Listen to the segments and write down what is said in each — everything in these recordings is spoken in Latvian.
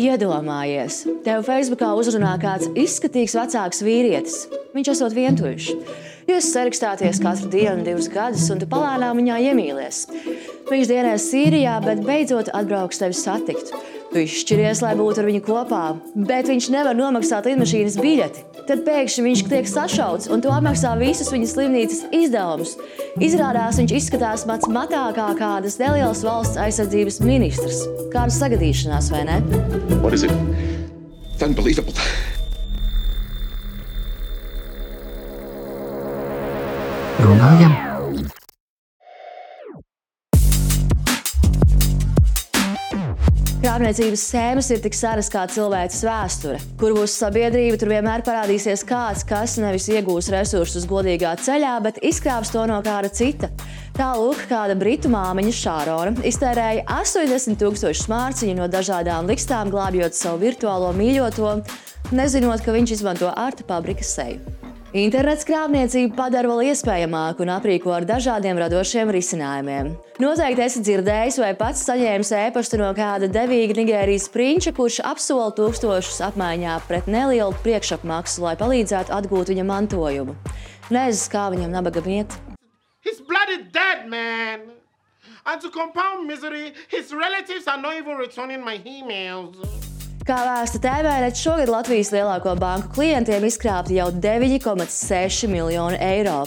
Iedomājies, tev Facebookā uzrunā kāds izskatīgs vecāks vīrietis. Viņš esot vientuļš. Jūs sarakstāties katru dienu, divus gadus, un tu palēnām viņā iemīlies. Viņš dienēs Sīrijā, bet beidzot atbrauks tevi satikt. Tu izšķiries, lai būtu ar viņu kopā, bet viņš nevar nomaksāt lidmašīnas biļeti. Tad pēkšņi viņš tiek sašauts, un tu apmaksā visus viņa slimnīcas izdevumus. Izrādās, viņš izskatās mats matākā kādas nelielas valsts aizsardzības ministrs. Kāda sagadīšanās, vai ne? What is it? It's unbelievable. Runājam Krāpniecības schēmas ir tik saras kā cilvēces vēsture. Kur būs sabiedrība, tur vienmēr parādīsies kāds, kas nevis iegūs resursus godīgā ceļā, bet izkrāps to no kāda cita. Tālūk, kāda britu māmiņa Šārona iztērēja 80 tūkstošu mārciņu no dažādām likstām, glābjot savu virtuālo mīļoto, nezinot, ka viņš izmanto ārta pabrikas seju. Internets krāpniecību padara vēl iespējamāku un aprīko ar dažādiem radošiem risinājumiem. Noteikti esat dzirdējis vai pats saņēmis ēpastu no kāda devīga Nigērijas prinča, kurš apsola tūkstošus apmaiņā pret nelielu priekšapmaksu, lai palīdzētu atgūt viņa mantojumu. Nezinu, kā viņam nabagam iet. His blood is dead, man. And to compound misery, his relatives are not even returning my emails. Kā vēsta TVNet, šogad Latvijas lielāko banku klientiem izkrāpti jau 9,6 miljoni eiro.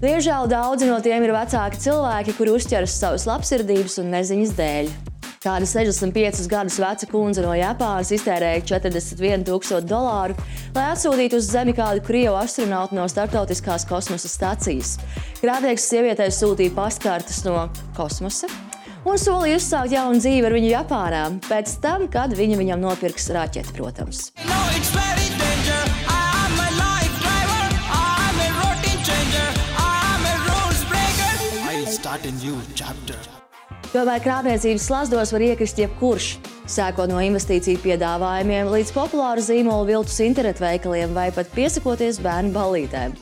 Diemžēl daudzi no tiem ir vecāki cilvēki, kuri uzķeras savas labsirdības un neziņas dēļ. Kāda 65 gadus veca kundze no Japānas iztērēja 41,000 dolāru, lai atsūtītu uz Zemi kādu krievu astronautu no starptautiskās kosmosa stacijas. Krāpnieks sievietei sūtīja pastkartes no kosmosa, un solīja uzsākt jaunu dzīvi ar viņu Japānā, pēc tam, kad viņa viņam nopirks raķeti, protams. No. Tomēr krāpniecības slazdos var iekrist jebkurš. Sākot no investīciju piedāvājumiem līdz populāru zīmolu viltus internetveikaliem vai pat piesakoties bērnu ballītēm.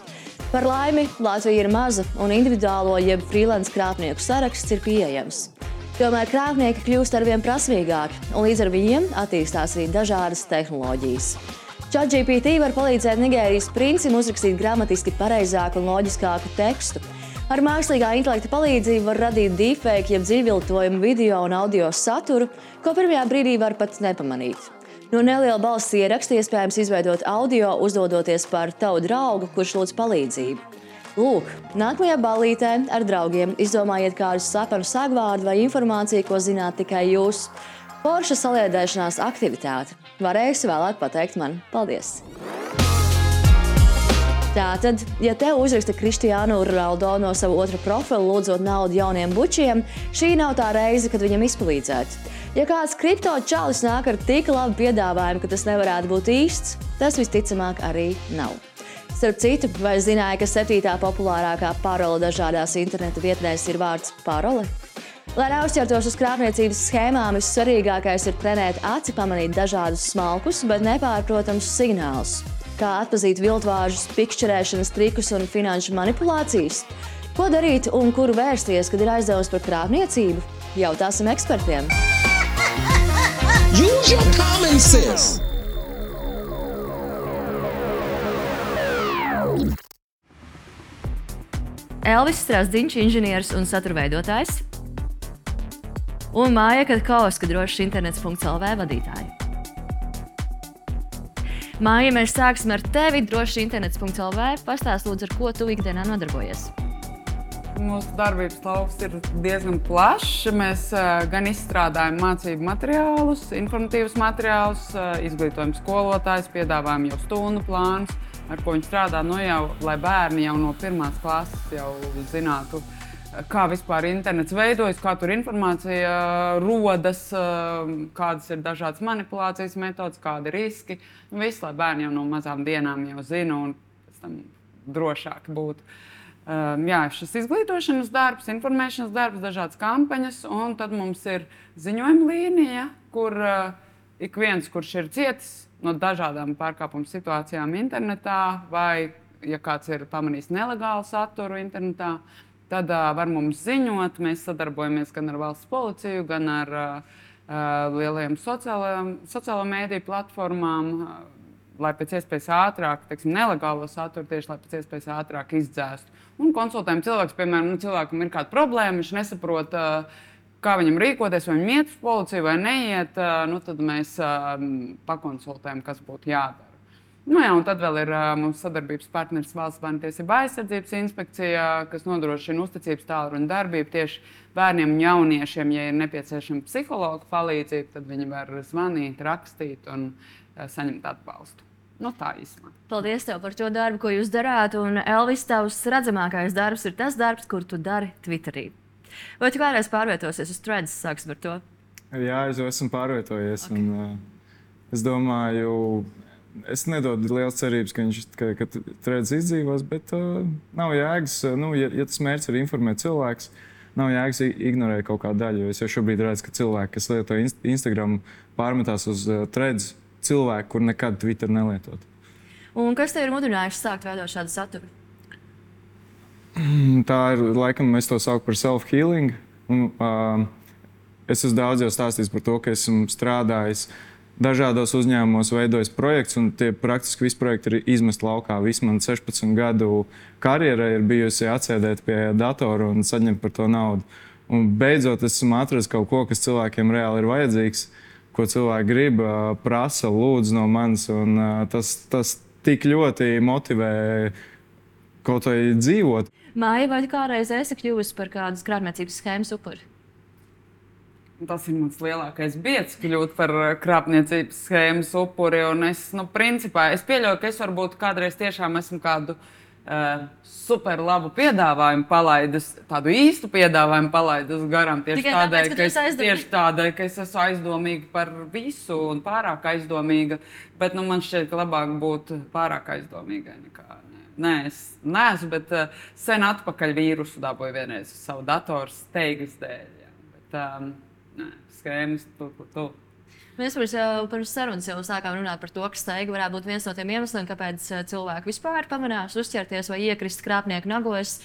Par laimi, Latvija ir maza un individuālo jeb freelance krāpnieku saraksts ir pieejams. Tomēr krāpnieki kļūst arvien prasmīgāki, un līdz ar viņiem attīstās arī dažādas tehnoloģijas. ChatGPT var palīdzēt Nigērijas princim uzrakstīt gramatiski pareizāku un loģiskāku tekstu. Ar mākslīgā intelekta palīdzību var radīt deepfake, jeb dzīviltojumu video un audio saturu, ko pirmajā brīdī var pat nepamanīt. No neliela balss ieraksta iespējams izveidot audio, uzdodoties par tavu draugu, kurš lūdz palīdzību. Lūk, nākamajā ballītē ar draugiem izdomājiet kādu sapņu sagvārdu vai informāciju, ko zināt tikai jūs. Porša saliedēšanās aktivitāte. Varēsi vēlāk pateikt man paldies! Tātad, ja tev uzraksta Kristiānu Ronaldo no sava otra profila, lūdzot naudu jauniem bučiem, šī nav tā reize, kad viņam izpalīdzētu. Ja kāds kripto čalis nāk ar tik labu piedāvājumu, ka tas nevarētu būt īsts, tas visticamāk arī nav. Starp citu, vai zināja, ka septītā populārākā parole dažādās interneta vietnēs ir vārds parole? Lai neuzķertos uz krāpniecības schēmām, vissvarīgākais ir trenēt aci, pamanīt dažādus smalkus, bet nepārprotams signālus. Kā atzīt viltvāržus, pikšķerēšanas trikus un finanšu manipulācijas? Ko darīt un kur vērsties, kad ir aizdevums par krāpniecību? Jautāsim ekspertiem! Use your common sense. Elvis Strasdiņš, inženieris un satura veidotājs. Un Māja Kauska, drošs internets.lv vadītāja. Māja, mēs sāksim ar tevi. Droši internets.lv. Pastāst, lūdzu, ar ko tu ikdienā nodarbojies. Mūsu darbības lauks ir diezgan plašs. Mēs gan izstrādājam mācību materiālus, informatīvus materiālus, izglītojam skolotājus, piedāvājam jau stundu plānus, ar ko viņi strādā. Nu, jau, lai bērni jau no pirmās klases jau zinātu, kā vispār internets veidojas, kā tur informācija uh, rodas, uh, kādas ir dažādas manipulācijas metodas, kādi ir riski. Nu, viss, lai bērni jau no mazām dienām jau zina un pēc tam drošāk būtu. Um, jā, šis izglītošanas darbs, informēšanas darbs, dažādas kampaņas, un tad mums ir ziņojuma līnija, kur uh, ik viens, kurš ir cietis no dažādām pārkāpumu situācijām internetā, vai ja kāds ir pamanījis nelegālu saturu internetā, tad uh, var mums ziņot. Mēs sadarbojamies gan ar valsts policiju, gan ar uh, lielajām sociālo mēdīju platformām, uh, lai pēc iespējas ātrāk, teiksim, nelegālo saturu tieši lai pēc iespējas ātrāk izdzēstu. Un konsultējam cilvēku, piemēram, nu, cilvēkam ir kāda problēma, viņš nesaprot, uh, kā viņam rīkoties, vai viņam iet uz policiju vai neiet, nu, tad mēs pakonsultējam, kas būtu jādara. Nu, jā, un tad vēl ir mūsu sadarbības partneris Valsts bērnu tiesību aizsardzības inspekcija, kas nodrošina uzticības tālruni darbību tieši bērniem un jauniešiem. Ja ir nepieciešama psihologa palīdzība, tad viņi var zvanīt, rakstīt un saņemt atbalstu. Nu, tā īstenībā. Paldies tev par to darbu, ko jūs darāt. Un Elvis, tavs redzamākais darbs ir tas darbs, kur tu dari Twitterī. Vai tu kādreiz pārvietosies uz Threads? Sāksim ar to. Jā, es jau esmu pārvietojies. Okay. Un, uh, es domāju, es nedodu liels cerības, ka viņš ka, ka trends izdzīvos, bet uh, nav jēgas. uh, Nu, ja, ja tas mērķis ir informēt cilvēkus, nav jēgas ignorēt kaut kādu daļu. Es jau šobrīd redzu, ka cilvēki, kas lieto Inst- Instagram, pārmetās uz uh, trends cilvēku, kur nekad Twitter nelietot. Un kas tev ir mudinājis sākt veidot šādu saturu? Tā ir, laikam, mēs to saucam par self-healing. Uh, es esmu daudz jau stāstījis par to, ka esmu strādājis dažādos uzņēmumos, veidojis projekts, un tie praktiski visi projekti ir izmesti laukā. Visu man 16 gadu karjera ir bijusi atsēdēt pie datora un saņemt par to naudu. Un beidzot, esmu atradzis kaut ko, kas cilvēkiem reāli ir vajadzīgs, ko cilvēki grib, prasa, lūdz no manis. Un, tas, tas tik ļoti motivē kaut vai dzīvot. Māja, vai kādreiz esi kļuvusi par kādas krāpniecības schēmas upuri? Tas ir mans lielākais biedrs, kļūt par uh, krāpniecības schēmas upuri. Es, nu, principā, es pieļauju, ka es varbūt kādreiz tiešām esmu kādu uh, super labu piedāvājumu palaidus, tādu īstu piedāvājumu palaidus garām. Tieši Tikai tādēļ, tāpēc, ka ka es, tieši tādēļ, ka es esmu aizdomīga par visu un pārāk aizdomīga. Bet nu, man šķiet, ka labāk būt pārāk aizdomīgai nekā. Nē. Es neesmu, bet uh, sen atpakaļ vīrusu dabūju vienreiz uz savu datoru steigas dēļ. Jā. Bet, um, nē, schēmas, tu, tu, tu. Mēs pirms, pirms sarunas jau sākām runāt par to, ka steiga varētu būt viens no tiem iemesliem, kāpēc eh, cilvēki vispār pamanās uzķerties vai iekrist krāpnieku nagos.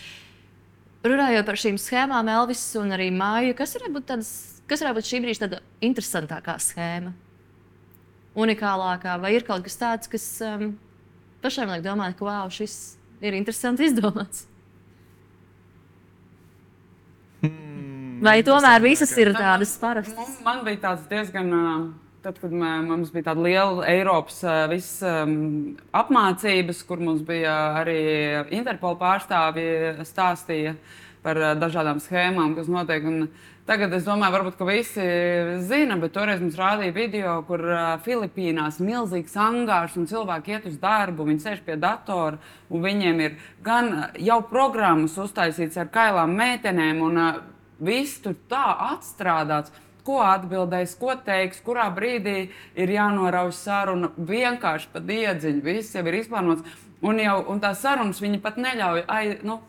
Runājot par šīm schēmām, Elvis un arī Māja, kas varētu būt, tādas, kas varētu būt šī brīža tāda interesantākā schēma? Unikālākā, vai ir kaut kas tāds, kas um, pašam liek domāt, ka wow, šis ir interesanti izdomāts? Vai tomēr visas ir tādas parastas? Man, bija tāds diezgan. Tad, kad mē- mums bija tāda liela Eiropas vis, um, apmācības, kur mums bija arī Interpol pārstāvji stāstīja par ā, dažādām schēmām, kas notiek. Un tagad es domāju, varbūt visi zina, bet toreiz mums rādīja video, kur ā, Filipīnās ir milzīgs angārs un cilvēki iet uz darbu, viņi sēž pie datora un viņiem ir gan ā, jau programmas uztaisītas ar kailām meitenēm. Un, Viss tur tā atstrādāts. Ko atbildēs, ko teiks, kurā brīdī ir jānorauž saruna. Vienkārši pa diedziņu, viss jau ir izplānots. Un, jau, un tās sarunas viņi pat neļauj ai, nu,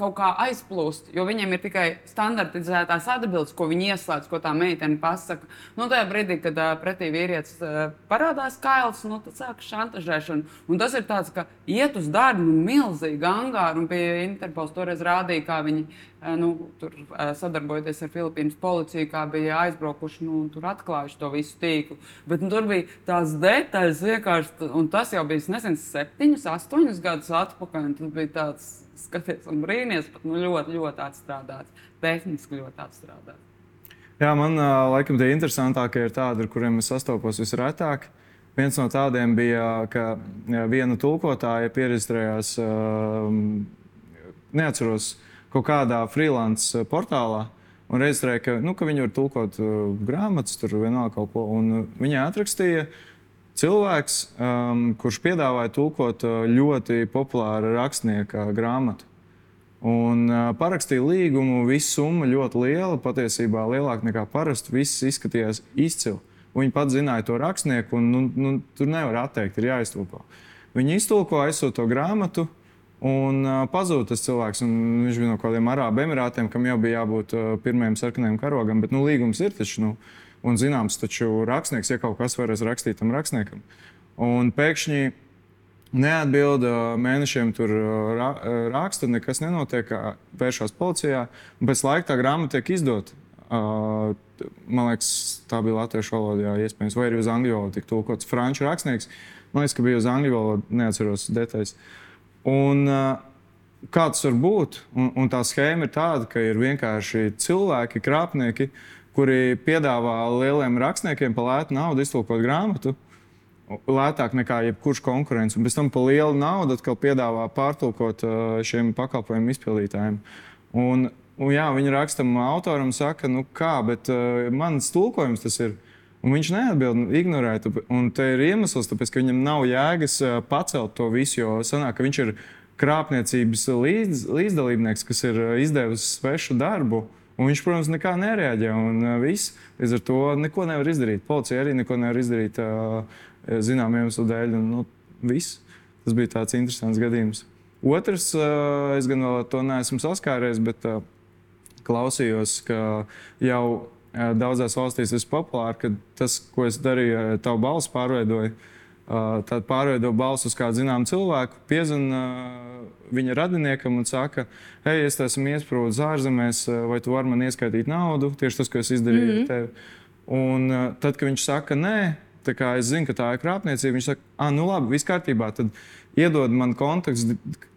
kaut kā aizplūst, jo viņiem ir tikai standartizētās atbildes, ko viņi ieslēdz, ko tā meitene pasaka. Nu, tajā brīdī, kad uh, pretī vīrietis uh, parādās kails, nu, tad sākas šantažēšana. Un tas ir tāds, ka iet uz darbu nu, milzīgi angāri, un pie Interpols toreiz rādīja, kā viņi uh, nu, tur uh, sadarbojoties ar Filipīnas policiju, kā bija aizbraukuši, nu, tur atklājuši to visu tīklu. Bet nu, tur bija tās detaļas vienkārši, un tas jau bija, nezinu, septiņus, astoņus gadus atpakaļ. Tas bija tāds, skaties, un brīnīties, pat nu, ļoti, ļoti atstrādāts, tehniski ļoti atstrādāts. Jā, man laikam tie interesantākie ir tādi, ar kuriem es sastopos visretāk. Viens no tādiem bija, ka viena tulkotāja pierakstījās, neatceros, kaut kādā freelance portālā. Un reģistrēja, ka, nu, ka viņi var tulkot uh, grāmatas, tur vienalga kaut ko. Uh, viņa atrakstīja cilvēks, um, kurš piedāvāja tulkot uh, ļoti populāru rakstnieka grāmatu. Un uh, parakstīja līgumu, visa summa ļoti liela, patiesībā lielāka nekā parasti. Viss izskatījās izcili. Viņa pati zināja to rakstnieku, un nu, nu, tur nevar atteikt, ir jāiztulko. Viņa iztulko, aizsūta to grāmatu, un uh, pazuda tas cilvēks. Viņš bija no kaut kādiem Arābu Emirātiem, kam jau bija jābūt uh, pirmajam sarkanajam karogam. Bet nu, līgums ir taču, nu, un zināms, taču rakstnieks, ja kaut kas varēs rakstīt tam rakstniekam. Un pēkšņi neatbild mēnešiem, tur raksta, nekas nenotiek, vēršās policijā. Pēc laika tā grāmata tiek izdota Uh, man liekas, tā bija latviešu valodā, iespējams, vai arī uz angļu valodu tika tulkots. Franču rakstnieks, man liekas, ka bija uz angļu valodu, neatceros detaļas. Un, uh, kā tas var būt? Un, un tā schēma ir tāda, ka ir vienkārši cilvēki, krāpnieki, kuri piedāvā lieliem rakstniekiem par lētu naudu iztulkot grāmatu. Lētāk nekā jebkurš konkurents. Un pēc tam par lielu naudu atkal piedāvā pārtulkot uh, šiem pakalpojumu izpildītājiem. Un, un jā, viņa rakstam autoram saka, nu kā, bet uh, mans tulkojums tas ir. Un viņš neatbild, nu, ignorē. Un te ir iemesls, tāpēc, ka viņam nav jēgas pacelt to visu, jo sanāk, ka viņš ir krāpniecības līdz, līdzdalībnieks, kas ir izdevis svešu darbu. Un viņš, protams, nekā nereaģē. Un, ā, viss, līdz ar to neko nevar izdarīt. Policija arī neko nevar izdarīt ā, zināmiem iemeslu dēļ. Un, nu, viss. Tas bija tāds interesants gadījums. Otrs, ā, es gan vēl ar to neesmu saskāries, bet ā, klausījos, ka jau ā, daudzās valstīs ir populāri, ka tas, ko es darīju, ā, tavu balsi pārveidoju. ā, Tad pārveido balsi uz kādu zināmu cilvēku, piezvanīja viņa radiniekam un saka, hei, es esmu iesprūdis ārzemēs, vai tu vari man ieskaitīt naudu? Tieši tas, ko es izdarīju mm -hmm. tev. Un ā, tad, kad viņš saka, nē, tā kā es zinu, ka tā ir krāpniecība, viņš saka, ah, nu labi, viss kārtībā. Tad iedod man kontakts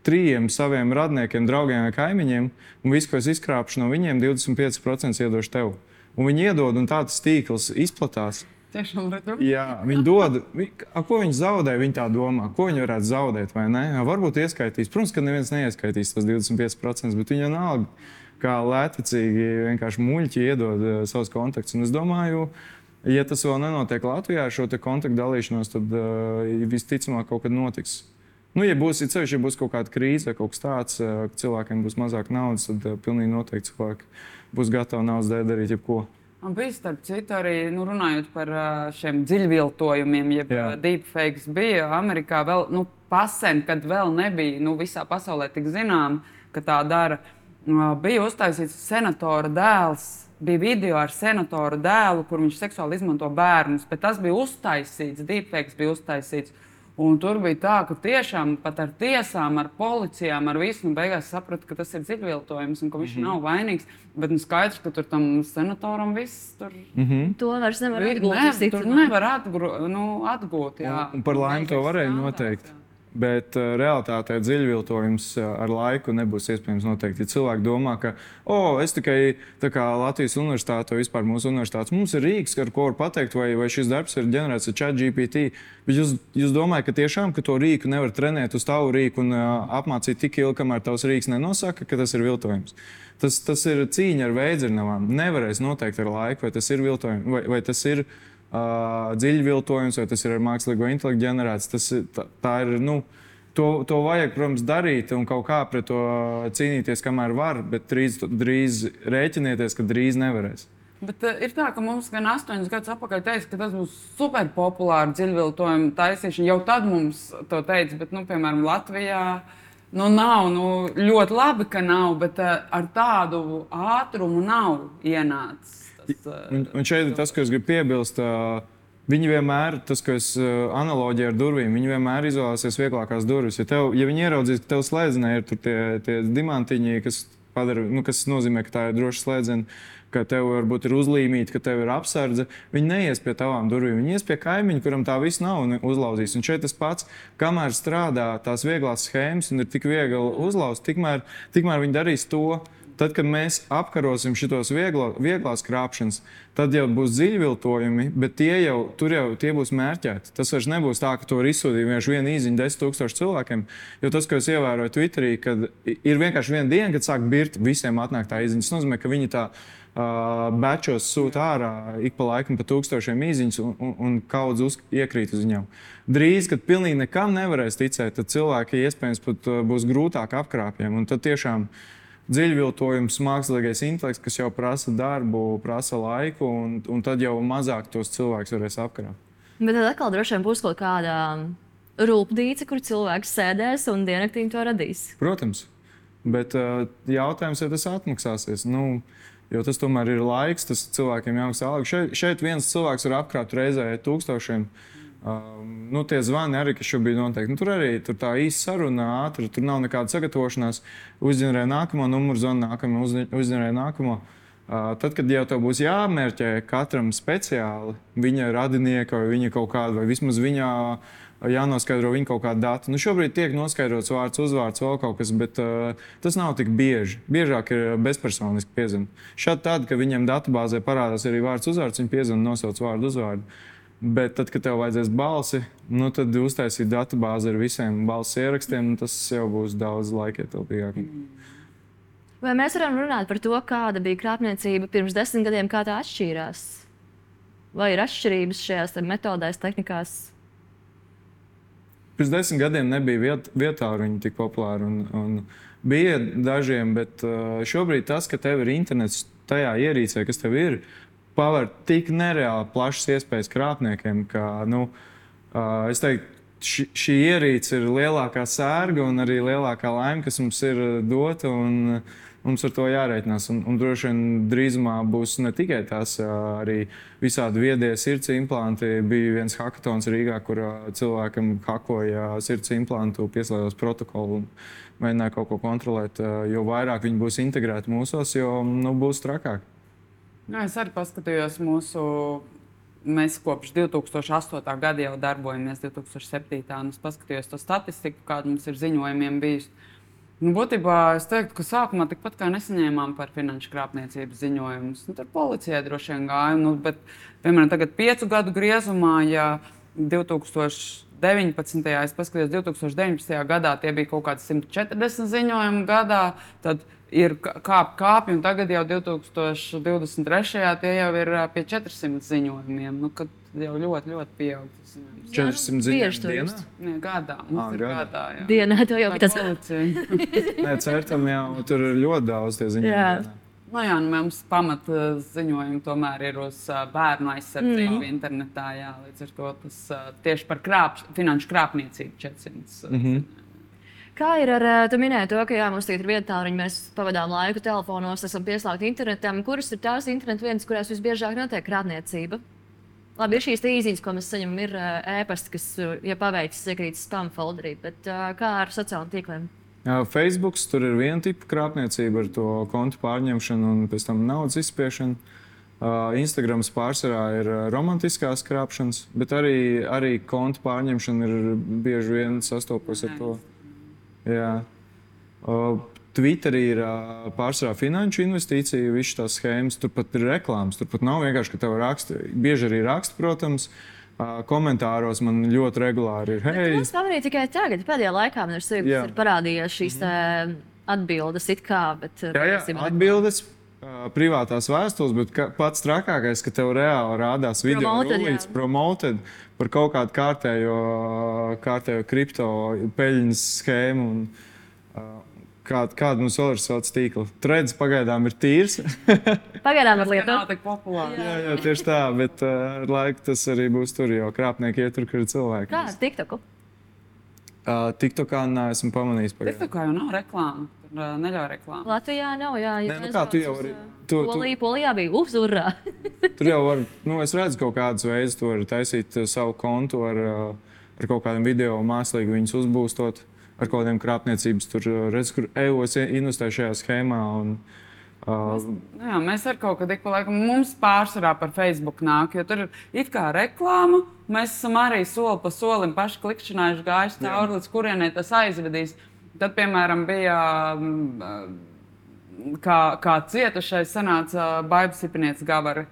trījiem saviem radniekiem, draugiem vai kaimiņiem, un viss, ko es izkrāpšu no viņiem, 25% iedošu tev. Un viņi iedod, un tā tas tīkls izplatās. Tiešām redzu. Jā, viņi dod, vi- ko viņi zaudē, viņi tā domā, ko viņi varētu zaudēt, vai? Jā, Varbūt ieskaitīs. Protams, ka neviens neieskaitīs tos 25%, bet viņi vienalga, kā lētecīgi vienkārši muļķi iedod uh, savus kontaktus. Un es domāju, ja tas vēl nenotiek Latvijā, šo kontaktu dalīšanos, tad uh, visticamāk kaut kad notiks. Nu, ja būs, ja ceļš, ja būs kaut kāda krīze vai kaut kas tāds, uh, ka cilvēkiem būs mazāk naudas, tad uh, pilnīgi noteikti cilvēki būs gatavi naudas dēļ darīt jebko. Man bija starp citu arī nu, runājot par šiem dziļviltojumiem, jeb ā, deepfakes. Bija Amerikā vēl nu, pasen, kad vēl nebija nu, visā pasaulē tik zinām, ka tā dara. Bija uztaisīts senatora dēls. Bija video ar senatoru dēlu, kur viņš seksuāli izmanto bērnus, bet tas bija uztaisīts, deepfakes bija uztaisīts. Un tur bija tā, ka tiešām pat ar tiesām, ar policijām, ar visu, un beigās sapratu, ka tas ir dziļviltojums un ka viņš mm -hmm. nav vainīgs. Bet nu, skaidrs, ka tur tam senatoram viss tur To vairs nevar atgūt. Visticamāk. tur nevar atgru, nu, atgūt. Jā. Un, un par laimi to varēja noteikt. Bet uh, realitātē dziļviltojums uh, ar laiku nebūs iespējams noteikt. Ja cilvēki domā, ka oh, es tikai kā Latvijas universitāte vai vispār mūsu universitātes, mums ir rīks, ar ko var pateikt, vai, vai šis darbs ir ģenerēts ar ChatGPT. Bet jūs, jūs domājat, ka tiešām ka to rīku nevar trenēt uz tavu rīku un uh, apmācīt tik ilgi, kamēr tavs rīks nenosaka, ka tas ir viltojums. Tas, tas ir cīņa ar veidzirnavām. Nevarēs noteikt ar laiku, vai tas ir viltojums, vai, vai tas ir uh, dziļviltojums, vai tas ir ar mākslīgo intelektu ģenerēts. Tas, tā, tā ir. Nu, To, to vajag, protams, darīt un kaut kā pret to cīnīties, kamēr var, bet drīz, drīz rēķinieties, ka drīz nevarēs. Bet uh, ir tā, ka mums gan astoņus gadus atpakaļ teica, ka tas būs super populārs dziļviltojuma taisīšana. Jau tad mums to teica, bet, nu, piemēram, Latvijā. Nu, nav nu, ļoti labi, ka nav, bet uh, ar tādu ātrumu nav ienācis. Tas, Un, un šeit ir tas, ko es gribu piebilst. Viņi vienmēr, tas, ko es analoģēju ar durvīm, viņi vienmēr izvēlēsies vieglākās durvis. Ja, tev, ja viņi ieraudzīs, ka tev slēdzenē ir tie, tie diamantiņi, kas, padara, nu, kas nozīmē, ka tā ir droša slēdzene, ka tev varbūt ir uzlīmīta, ka tev ir apsardze, viņi neies pie tavām durvīm. Viņi ies pie kaimiņa, kuram tā viss nav un uzlauzīs. Un šeit tas pats, kamēr strādā tās vieglās schēmas un ir tik viegli uzlauzt, tikmēr, tikmēr viņi darīs to. Tad, kad mēs apkarosim šos vieglo, vieglās krāpšanas, tad jau būs dziļviltojumi, bet tie jau, tur jau tie būs mērķēti. Tas vairs nebūs tā, ka to var izsūtīt vienkārši vienu īziņu desmit tūkstošu cilvēkiem. Jo tas, ko es ievēroju Twitterī, kad ir vienkārši viena diena, kad sāk birt, visiem atnāk tā īziņa. Tas nozīmē, ka viņi tā uh, bečos sūta ārā ik pa laikam pa tūkstošiem īziņas un, un, un kaudz uz, iekrīt uz viņiem. Drīz, kad pilnīgi nekam nevarēs ticēt, tad cilvēki iespējams pat uh, būs grūtāk apkrāpjami. Un tad tiešām dziļviltojums, mākslīgais intelekts, kas jau prasa darbu, prasa laiku, un, un tad jau mazāk tos cilvēkus varēs apkrāpt. Bet tad atkal droši vien būs kaut kāda rūpnīca, kur cilvēks sēdēs un diennaktī to radīs. Protams, bet uh, jautājums, vai tas atmaksāsies. Nu, Jo tas tomēr ir laiks, tas cilvēkiem jāmaksā alga. Šeit, šeit viens cilvēks var apkrāt reizē tūkstošiem. Um, nu, tie zvani arī, kas šobrīd notiek. Nu, tur arī tur tā īsta saruna, ātri, tur nav nekāda sagatavošanās. Uzģenerē nākamo numuru, zvana nākamo, uzģenerē nākamo. Uh, tad, kad jau tev būs jāmērķē katram speciāli viņa radinieka vai viņa kaut kāda, vai vismaz viņa jānoskaidro viņa kaut kāda data. Nu, šobrīd tiek noskaidrots vārds, uzvārds, vēl kaut kas, bet uh, tas nav tik bieži. Biežāk ir bezpersoniski piezvanīt. Šādi tad, kad viņiem datubāzē parādās arī vārds, uzvārds, viņi piezvanīja, nosauc vārdu, uzvārdu. Bet tad, kad tev vajadzēs balsi, nu, tad uztaisīt datubāzi ar visiem balss ierakstiem, nu, tas jau būs daudz laikietilpīgāk. Vai mēs varam runāt par to, kāda bija krāpniecība pirms desmit gadiem, kā tā atšķīrās? Vai ir atšķirības šajās metodēs, tehnikās? Pirms desmit gadiem nebija viet, vietā, kur viņi tik populāri. Un, un bija dažiem, bet uh, šobrīd tas, ka tev ir internets tajā ierīcē, kas tev ir, paver tik nereāli plašas iespējas krāpniekiem, ka nu, uh, es teiktu, ši, šī ierīce ir lielākā sērga un arī lielākā laime, kas mums ir dota. Un, Mums ar to jārēķinās. Un, un droši vien drīzumā būs ne tikai uh, arī visādi viedie sirds implanti. Bija viens hackathons Rīgā, kur cilvēkam hakoja sirds implantu, pieslēdzās protokolu un mēģināja kaut ko kontrolēt. Jo vairāk viņi būs integrēti mūsos, jo nu, būs trakāk. Jā, es arī paskatījos mūsu. Mēs kopš 2008. gada jau darbojamies 2007. un es paskatījos to statistiku, kāda mums ir ziņojumiem bijusi. Nu, būtībā es teiktu, ka sākumā tikpat kā nesaņēmām par finanšu krāpniecības ziņojumus. Nu, tur policijai droši vien gāja. Nu, bet, piemēram, tagad piecu gadu griezumā, ja 2019. es paskatījos, 2019. gadā tie bija kaut kādi 140 ziņojumi gadā. Tad ir kāp, kāpji, un tagad jau 2023. tie jau ir pie 400 ziņojumiem. Nu, kad jau ļoti, ļoti pieaugusi. 400 bieži ziņas gadā. Ā, ir gadā. gadā. jā. Dienā to jau bija tas. Policija. Nē, certam jau tur ir ļoti daudz tie dienā. Nu, jā, nu, mums pamata ziņojumi tomēr ir uz bērnu aizsardzību mm. internetā. Jā, līdz ar to tas tieši par krāp, finanšu krāpniecību 400. Mm -hmm. Kā ir ar, eh, tu minēji to, ka jā, mums tagad ir vietā, un mēs pavadām laiku telefonos, esam pieslēgti internetam. Kuras ir tās internetu vietas, kurās visbiežāk notiek krāpniecība? Labi, ir šīs īsiņas, ko mēs saņemam, ir eh, ēpasti, kas, eh, ja paveicis, iekrīt spam folderī, bet eh, kā ar sociālajiem tīkliem? Facebook tur ir viena tipa krāpniecība ar to kontu pārņemšanu un pēc tam naudas izspiešanu. Instagrams pārsvarā ir romantiskās krāpšanas, bet arī, arī kontu pārņemšana ir bieži vien sastopus ar to. Jā. Uh, Twitterī ir uh, pārsvarā finanšu investīcija, visas tās schēmas, tur pat ir reklāmas. Tur pat nav vienkārši, ka tev raksta, bieži arī raksta, protams. Uh, komentāros man ļoti regulāri ir, hei, Tas pamanīja tikai tagad, pēdējā laikā man ir sajūta, ir parādījies šīs te atbildes, it kā, bet Jā, jā, atbildes. Privātās vēstules, bet ka, pats trakākais, ka tev reāli rādās video rullītes, promoted par kaut kādu kārtējo, kārtējo kripto peļņas schēmu. Un, kā, kāda mums vēl ir sociālā tīkla? Trends pagaidām ir tīrs. Pagaidām gan nav lietu. tik populārs. jā, jā, tieši tā, bet uh, ar laiku tas arī būs tur, jo krāpnieki iet tur, kur ir cilvēki. Kā ar TikToku? Uh, TikTokā neesmu pamanījis. Pagaidām. tā kā jau nav reklāma. Neļauj reklāmu. Latvijā nav, jā. Nē, nu kā, tu jau vari- eh, tu- tu- Polija, Polijā bija uzurā. Tur jau var, nu, es redzu kaut kādus veidus, tu vari taisīt uh, savu kontu ar, uh, ar kaut kādiem video, mākslīgi viņus uzbūstot, ar kaut kādiem krāpniecības. Tur uh, redz, kur EU es investēju šajā schēmā. Un, uh, Nu Jā, mēs ar kaut kādu laiku mums pārsvarā par Facebook nāk, jo tur ir it kā reklāma. Mēs esam arī soli pa solim paši klikšķinājuši, gājuši cauri, līdz kurienei tas aizvedīs. Tad, piemēram, bija mm, kā, kā cietušais sanāca Baibas Sipinietes Gavara.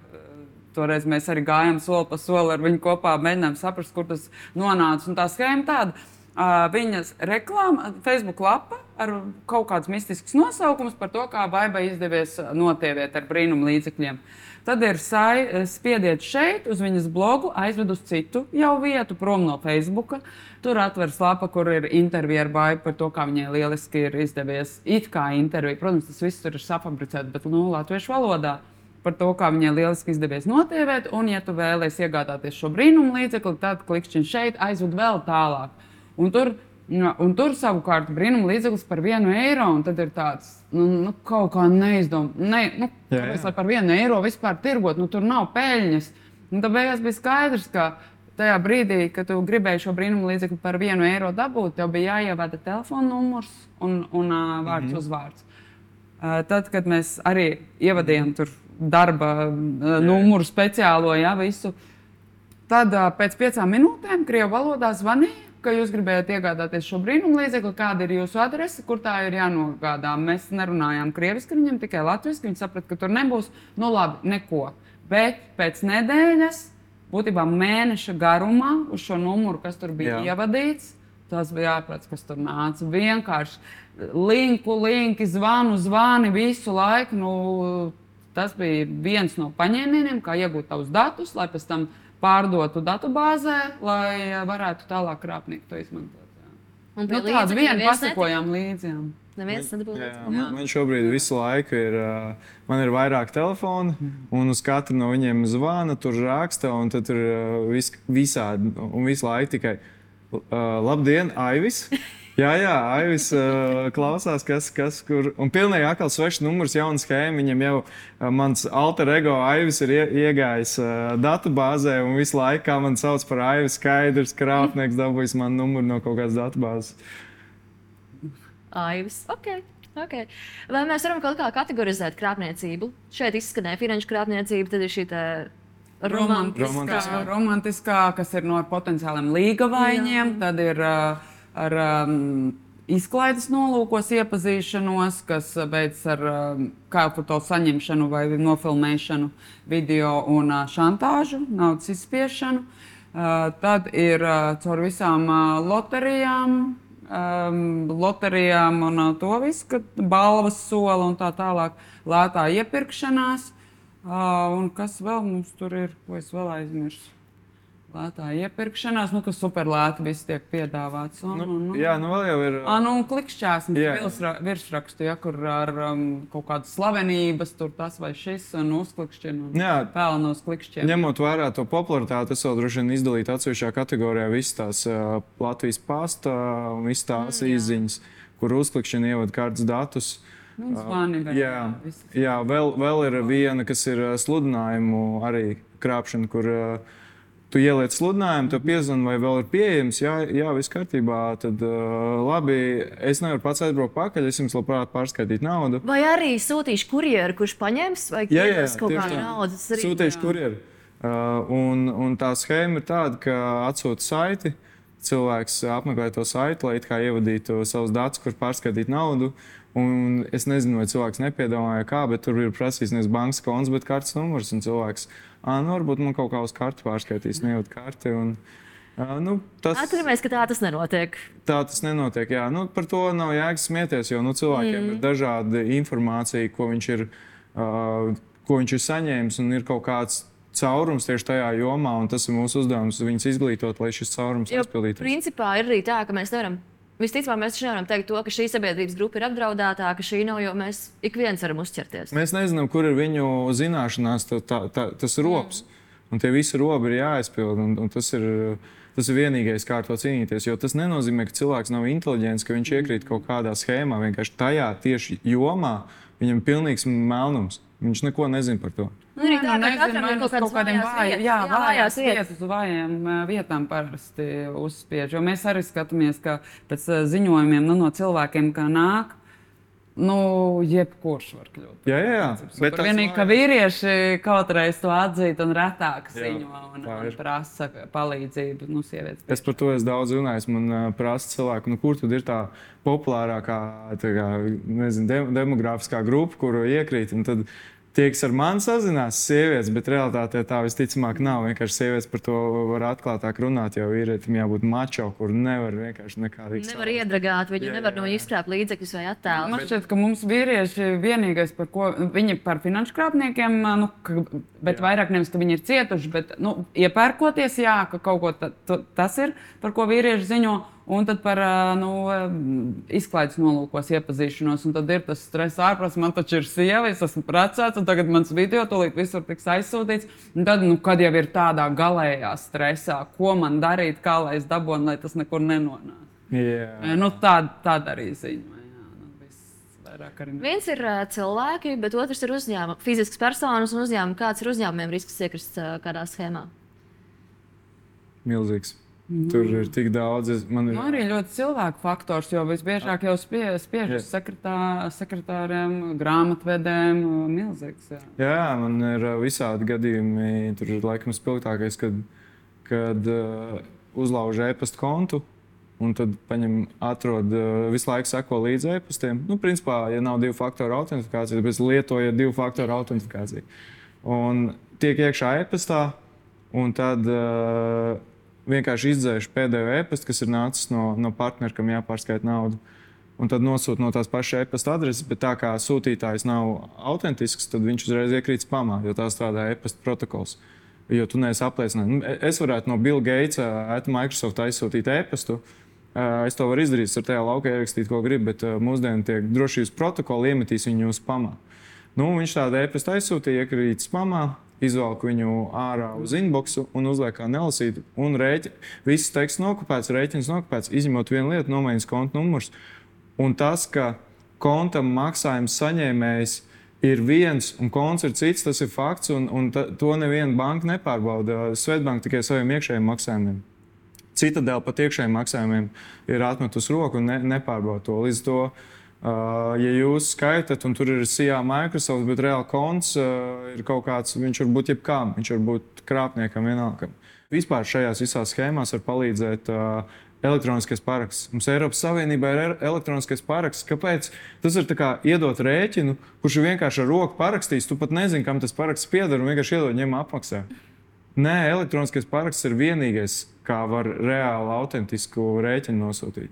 Toreiz mēs arī gājām soli pa soli ar viņu kopā, mēģinājām saprast, kur tas nonāca. Un tā schēma tāda. Uh, viņas reklāma, Facebook lapa ar kaut kādus mistiskus nosaukumus par to, kā Baibai izdevies notievēt ar brīnumu līdzekļiem. Tad ir sai, spiediet šeit, uz viņas blogu, aizved uz citu jau vietu, prom no Facebook. Tur atveras lapa, kur ir intervija ar Baibu par to, kā viņai lieliski ir izdevies. It kā intervija, protams, tas viss tur ir safabricēts, bet nu, latviešu valodā par to, kā viņai lieliski izdevies notievēt. Un, ja tu vēlēsies iegādāties šo brīnumu līdzekli, tad klikšķini šeit, aizved vēl tālāk. Un tur, un tur savukārt brīnuma līdzeklis par vienu eiro. Tad ir tāds nu, nu, kaut kā neizdomāts. Ne, nu, Jā, jā. lai par vienu eiro vispār tirgot, nu, tur nav peļņas. Un tad beigās bija skaidrs, ka tajā brīdī, kad tu gribēji šo brīnumu līdzekli par vienu eiro dabūt, tev bija jāievada telefona numurs un, un uh, vārds mm -hmm. uzvārds. Uh, Tad, kad mēs arī ievadījām tur darba uh, numuru speciālo, jā, visu. Tad uh, pēc piecām minūtēm Krievijas valodā zvanīja, ka jūs gribējāt iegādāties šo brīnumu līdzekli, kāda ir jūsu adrese, kur tā ir jānogādā. Mēs nerunājām krieviski, viņam tikai latviešu. Viņi saprata, ka tur nebūs. Nu, labi, neko. Bet pēc nedēļas, būtībā mēneša garumā, uz šo numuru, kas tur bija Jā. Ievadīts, tas bija jāprasa, kas tur nāca. Vienkārši linku, linki, zvanu, zvani visu laiku. Nu, tas bija viens no paņēmieniem, kā iegūt tavus datus, lai pēc tam pārdotu datubāzē, lai eh, varētu tālāk krāpnieki to izmantot. Un Nu, tādu vienu pasakojām līdzi. jā. Neviens nedabūja. Jā, man, šobrīd visu laiku ir, uh, man ir vairāk telefonu, un uz katru no viņiem zvana, tur raksta, un tur uh, vis, visādi, un visu laiku tikai uh, labdien, Aivis! Jā, jā, Aivis uh, klausās, kas, kas kur. Un pilnīgi atkal svešs numurs, jauna schēma. Viņam jau uh, mans alter ego Aivis ir ie, iegājis uh, datubāzē, un visu laiku, kā man sauc par Aivis, skaidrs, ka krāpnieks dabūjis man numuru no kaut kādas datubāzes. Aivis. Okay. Okay. Vai mēs varam kaut kā kategorizēt krāpniecību? Šeit izskanēja finanšu krāpniecība, tad ir šī tā romantiskā. romantiskā, romantiskā, kas ir no potenciāliem līgavainiem. Tad ir uh, ar um, izklaides nolūkos iepazīšanos, kas beidzas ar um, kāpu to saņemšanu vai nofilmēšanu, video un uh, šantāžu, naudas izspiešanu. Uh, tad ir uh, caur visām uh, loterijām, um, loterijām un uh, to visu, kad balvas sola un tā tālāk, lētā iepirkšanās. Uh, un kas vēl mums tur ir, ko es vēl aizmirsu? Lētā iepirkšanās, nu, kas superlēti viss tiek piedāvāts. Un, un, un, Jā, nu vēl jau ir. Ah, nu, Jā. virsra- virsrakstu, ja, kur ar um, kaut kādas slavenības, tur tas vai šis, un uzklikšķina. un Jā. Pelnos klikšķiem. Ņemot vērā to popularitāti, es vēl droši vien izdalītu atsevišķā kategorijā visas tās uh, Latvijas pasta visas tās mm, izziņas, kur uzklikšana ievada kārtas datus. Nu, zvani vēl, Jā, viss. jā vēl, vēl ir viena, kas ir uh, sludinājumu arī krāpšana, kur uh, tu ieliec sludinājumu, tu piezvani, vai vēl ir pieejams. Jā, jā viss kārtībā. Tad uh, labi, es nevaru pats aizbraukt pakaļ, es jums labprāt pārskaitītu naudu. Vai arī sūtīšu kurjeru, kurš paņems vai Jā, jā, kaut kādu naudu? Arī- Sūtīšu kurjeru. Uh, un, un tā schēma ir tāda, ka atsūta saiti. Cilvēks apmeklē to saiti, lai ievadītu savus datus, kur pārskaitīt naudu. Un es nezinu, vai cilvēks nepiedāvāja kā, bet tur ir prasījis nevis bankas konts, bet kartes numurs. Cilvēks, nu, varbūt man kaut kā uz karti pārskaitīs, nejūt karti. Un, uh, nu, tas, Atceramies, ka tā tas nenotiek. tā tas nenotiek. Jā. Nu, par to nav jēgas smieties, jo nu, cilvēkiem mm. ir dažāda informācija, ko viņš ir, uh, ko viņš ir saņēmis, un ir kaut kāds caurums tieši tajā jomā, un tas ir mūsu uzdevums viņus izglītot, lai šis caurums Jo, aizpildītos. principā ir arī tā, ka mēs nevaram. Visticamāk, mēs nevaram teikt, to, ka šī sabiedrības grupa ir apdraudētā, ka šī nav, jo mēs ik viens varam uzķerties. Mēs nezinām, kur ir viņu zināšanās, tā, tā, tā, tas robs. Un tie visi robi ir jāaizpild. Un, un tas, ir, tas ir vienīgais, kā ar to cīnīties. Jo tas nenozīmē, ka cilvēks nav inteliģents, ka viņš iekrīt kaut kādā schēmā. Vienkārši tajā tieši jomā viņam ir pilnīgs melnums. Viņš neko nezina par to. Nu, nu, nezinu, nu kaut uz kādas kādiem vājās vāj- vietas. Jā, Jā, vājās vietas. uz vājām ā, vietām parasti uzspiež. Jo mēs arī skatāmies, ka pēc ziņojumiem nu, no cilvēkiem, kā nāk, nu, jebkurš var kļūt. Jā, jā, jā. Bet vienīgi, ka vīrieši kaut reiz to atzīt un retāk ziņo un, un prasa palīdzību. Nu. Es par to esmu daudz runājis. Man uh, prasa cilvēku, nu, kur tad ir tā populārākā tā kā, nezinu, de demogrāfiskā grupa, kuru iekrīt. Un tad tie, kas ar mani sazinās, ir sievietes, bet realitātē tā visticamāk nav. Vienkārši sievietes par to var atklātāk runāt, jo vīrietim jābūt mačo, kur nevar vienkārši nekādīgi. Nevar iedragāt, viņu Jā, nevar jā, no jā. izkrāpt līdzekļus vai attēlus. Man šķiet, ka mums vīrieši vienīgais, par ko viņi par finanšu krāpniekiem, nu, ka, bet jā. vairāk nevis, ka viņi ir cietuši, bet nu, iepērkoties, jā, ka kaut ko ta, ta, tas ir, par ko vīrieši ziņo. Un tad par nu, izklaides nolūkos iepazīšanos. Un tad ir tas stress ārpus. Man taču ir sieva, es esmu precēts, un tagad mans video tūlīt visur tiks aizsūtīts. Un tad, nu, kad jau ir tādā galējā stresā, ko man darīt, kā lai es dabūnu, lai tas nekur nenonāk. Jā. Nu, tāda, arī ziņa. Jā, nu, arī ne. Viens ir uh, cilvēki, bet otrs ir uzņēmumi, fizisks personis un uzņēmumi. Kāds ir uzņēmumiem risks iekrist uh, kādā schēmā? Milzīgs. Tur ir tik daudz. Es, man ir Nu, arī ļoti cilvēku faktors, jo visbiežāk jau spie, spiež uz sekretā, sekretāriem, grāmatvedēm. Milzīgs. Jā. Jā, man ir uh, visādi gadījumi. Tur ir laikam spilgtākais, kad, kad uh, uzlauž e-pasta kontu. Un tad paņem, atrod, uh, visu laiku seko līdzi e-pastiem. Nu, principā, ja nav divu faktoru autentifikācija, tad lietojiet divu faktoru autentifikāciju. Un tiek iekšā e-pastā, un tad uh, vienkārši izdzēš pēdējo e-pastu, kas ir nācis no, no partnera, kam jāpārskaita nauda. Un tad nosūta no tās pašas e-pasta adreses, bet tā kā sūtītājs nav autentisks, tad viņš uzreiz iekrīt spamā, jo tā strādā e-pasta protokols. Jo tu neesi apliecinājis. Nu, es varētu no Bill Gatesa, at Microsoft aizsūtīt e-pastu. Es to varu izdarīt, ar tajā laukā ierakstīt, ko gribu, bet mūsdienās tiek drošības protokoli iemetīs viņu spamā. Nu, viņš tādu e-pastu aizsūtīja, iekrīt spamā, izvelk viņu ārā uz inboxu un uzliek kā nelasītu. Un rēķi, viss teksts nokopēts, rēķins nokopēts, izņemot vienu lietu, nomaiņas konta numurs. Un tas, ka kontam maksājums saņēmējs ir viens un konts ir cits, tas ir fakts. Un, un ta, to neviena banka nepārbauda. Svetbanka tikai saviem iekšējiem maksājumiem. Citadēļ pat iekšējiem maksājumiem ir atmetusi roku un ne, nepārbauda to. Līdz to Uh, ja jūs skaitat, un tur ir SIA Microsoft, bet reāli konts uh, ir kaut kāds, viņš var būt jebkām, viņš var būt krāpniekam, vienalgam. Vispār šajās visās schēmās var palīdzēt uh, elektroniskais paraksts. Mums Eiropas Savienībā ir e- elektroniskais paraksts. Kāpēc? Tas ir kā iedot rēķinu, kurš ir vienkārši ar roku parakstījis. Tu pat nezini, kam tas paraksts pieder, un vienkārši iedod ņem apmaksā. Nē, elektroniskais paraksts ir vienīgais, kā var reāli autentisku rēķinu nosūtīt.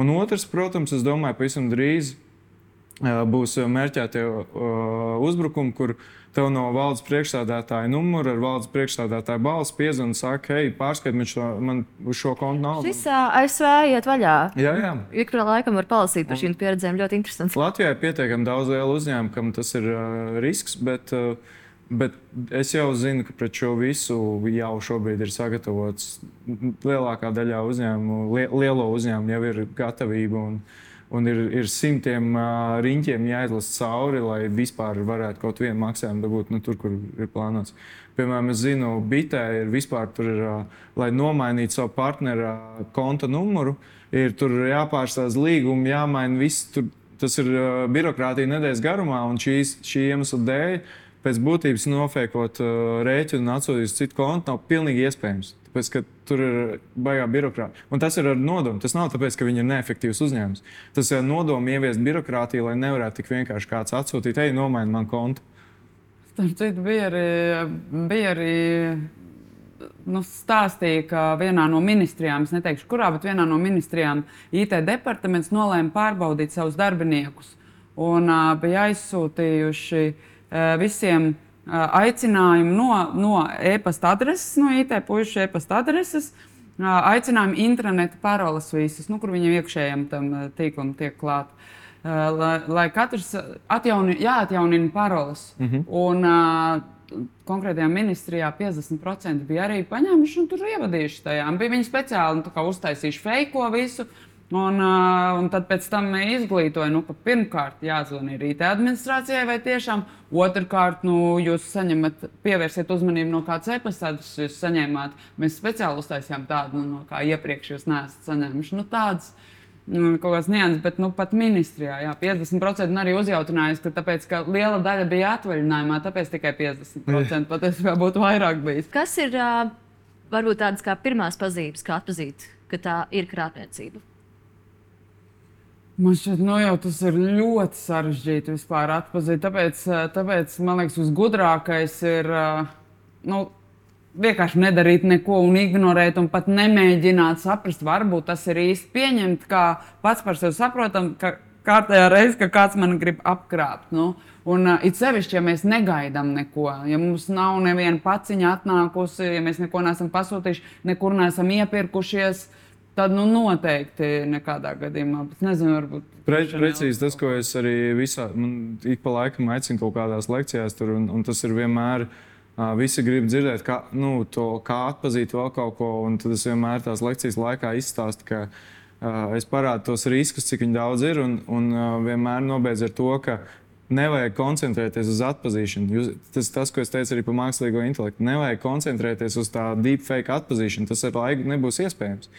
Un otrs, protams, es domāju, pavisam drīz būs mērķētie uzbrukumi, kur tev no valdes priekšstādātāja numura ar valdes priekšstādātāja balss piezvanīja un saka, hei, pārskatiet man šo, man šo kontu naudu. Šis ASV iet vaļā. Jā, jā. Ik pa laikam var palasīt par šīm pieredzēm. Ļoti interesants. Latvijā ir pietiekami daudz lielu uzņēmumu, kam tas ir risks, bet, uh, bet es jau zinu, ka pret šo visu jau šobrīd ir sagatavots. Lielākā daļā uzņēmumu, lie, lielo uzņēmumu jau ir gatavība. Un, Un ir, ir simtiem uh, riņķiem jāizlasa cauri, lai vispār varētu kaut vienu maksājumu dabūt nu, tur, kur ir plānots. Piemēram, es zinu, Bitē ir vispār, tur ir, uh, lai nomainītu savu partneru uh, konta numuru, ir jāpārstāsta līgumi, jāmaina viss. Tur, tas ir uh, birokrātija nedēļas garumā, un šīs, šī iemesla dēļ pēc būtības nofēkot uh, rēķinu un atsūtīt uz citu kontu nav pilnīgi iespējams. Tāpēc, ka tur ir baigā birokrātija. Un tas ir ar nodomu. Tas nav tāpēc, ka viņi ir neefektīvs uzņēmums. Tas ir nodomu ieviest birokrātiju, lai nevarētu tik vienkārši kāds atsūtīt, ej, nomaini man kontu. Citu, bija arī, bija arī nu, stāstīja, ka vienā no ministrijām, es neteikšu, kurā, bet vienā no ministrijām IT departaments nolēma pārbaudīt savus darbiniekus. Un uh, bija aizsūtījuši uh, visiem uh, aicinājumu no, no e-pasta adreses, no IT pušu e-pasta adreses. Uh, aicinājumu interneta paroles visas, nu, kur viņiem iekšējiem tam uh, tīklam tiek klāta. Uh, lai, lai katrs atjauni, jāatjaunina paroles. Mm -hmm. Un, uh, konkrētajā ministrijā 50% bija arī paņēmuši un tur ievadījuši tajā. Bija viņi speciāli nu, uztaisījuši feiko visu. Un, uh, un tad pēc tam izglītoja, nu, pirmkārt jāzvanīt rīta administrācijai, vai tiešām otrkārt nu, jūs saņemat, pievērsiet uzmanību no kādas e-pastādes, jūs saņēmāt. Mēs speciāli uztaisījām tādu, nu, no kā iepriekš jūs neesat saņēmuši. Nu, tādas, nu, kaut kāds nianses, bet nu, pat ministrijā jā, 50% un arī uzjautinājis, ka, tāpēc, ka liela daļa bija atvaļinājumā, tāpēc tikai 50% patiesībā būtu vairāk bijis. Kas ir ā, varbūt tādas kā pirmās pazīmes, kā atzīt, ka tā ir krāpniecība? Man šķiet, nu jau tas ir ļoti sarežģīti vispār atzīt. Tāpēc, eh, tāpēc man liekas, visgudrākais ir eh, nu, vienkārši nedarīt neko un ignorēt, un pat nemēģināt saprast. Varbūt tas ir īsti pieņemt, kā pats par sevi saprotam, ka kārtējā reizē, ka kāds man grib apkrāpt. Nu. Un uh, it sevišķi, ja mēs negaidām neko, ja mums nav neviena paciņa atnākusi, ja mēs neko neesam pasūtījuši, nekur neesam iepirkušies, tad nu, noteikti nekādā gadījumā. Bet nezinu, varbūt. Pre, precīzi tas, ko es arī visā, man ik pa laikam aicinu kaut kādās lekcijās, tur, un, un tas ir vienmēr. Uh, visi grib dzirdēt, kā, nu, to, kā atzīt vēl kaut ko, tad es vienmēr tās lekcijas laikā izstāstu, ka uh, es parādu tos riskus, cik daudz ir, un, un uh, vienmēr nobeidzu ar to, ka Nevajag koncentrēties uz atpazīšanu. Jūs, tas, tas, ko es teicu arī par mākslīgo intelektu, nevajag koncentrēties uz tā deepfake atpazīšanu. Tas ar laiku nebūs iespējams.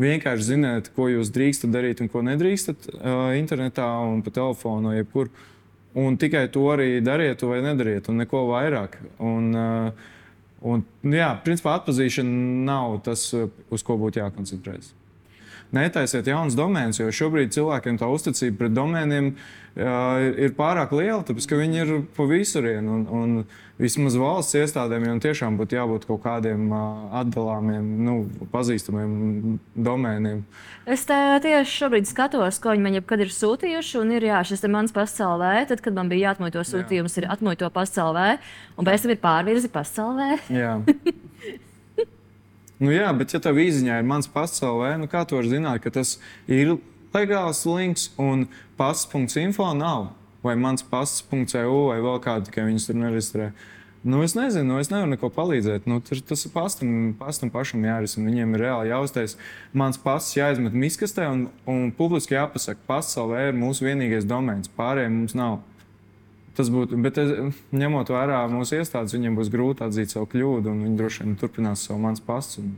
Vienkārši ziniet, ko jūs drīkstat darīt un ko nedrīkstat uh, internetā un pa telefonu, jebkur. Un tikai to arī dariet, vai nedariet, un neko vairāk. Un, uh, un, jā, principā atpazīšana nav tas, uz ko būtu jākoncentrējas netaisiet jaunas domēnas, jo šobrīd cilvēkiem tā uzticība pret domēniem uh, ir pārāk liela, tāpēc ka viņi ir pa visurien. Un, un vismaz valsts iestādēm jau tiešām būtu jābūt kaut kādiem uh, atdalāmiem, nu, pazīstamiem domēniem. Es tieši šobrīd skatos, ko viņi man jebkad ir sūtījuši. Un ir jā, šis ir mans pasaulē. Tad, kad man bija jāatmoja to sūtījumu, ir atmoja to pasaulē, un pēc tam ir pārvirzi pasaulē. Nu, jā, bet, ja tev izziņā ir mans pasaulē, nu, kā tu vari zināt, ka tas ir legāls links un pasts.info nav? Vai mans pasts.eu vai vēl kādu, ka viņus tur nereģistrē? Nu, es nezinu, nu, es nevaru neko palīdzēt. Nu, tur, tas ir pastam, pastam pašam jārisina. Viņiem ir reāli jāuztais. Mans pasts jāizmet miskastē un, un publiski jāpasaka, pasaulē ir mūsu vienīgais domēns. Pārējiem mums nav. Tas būtu, bet es, ņemot vērā mūsu iestādes, viņiem būs grūti atzīt savu kļūdu, un viņi droši vien turpinās savu mans pasts un,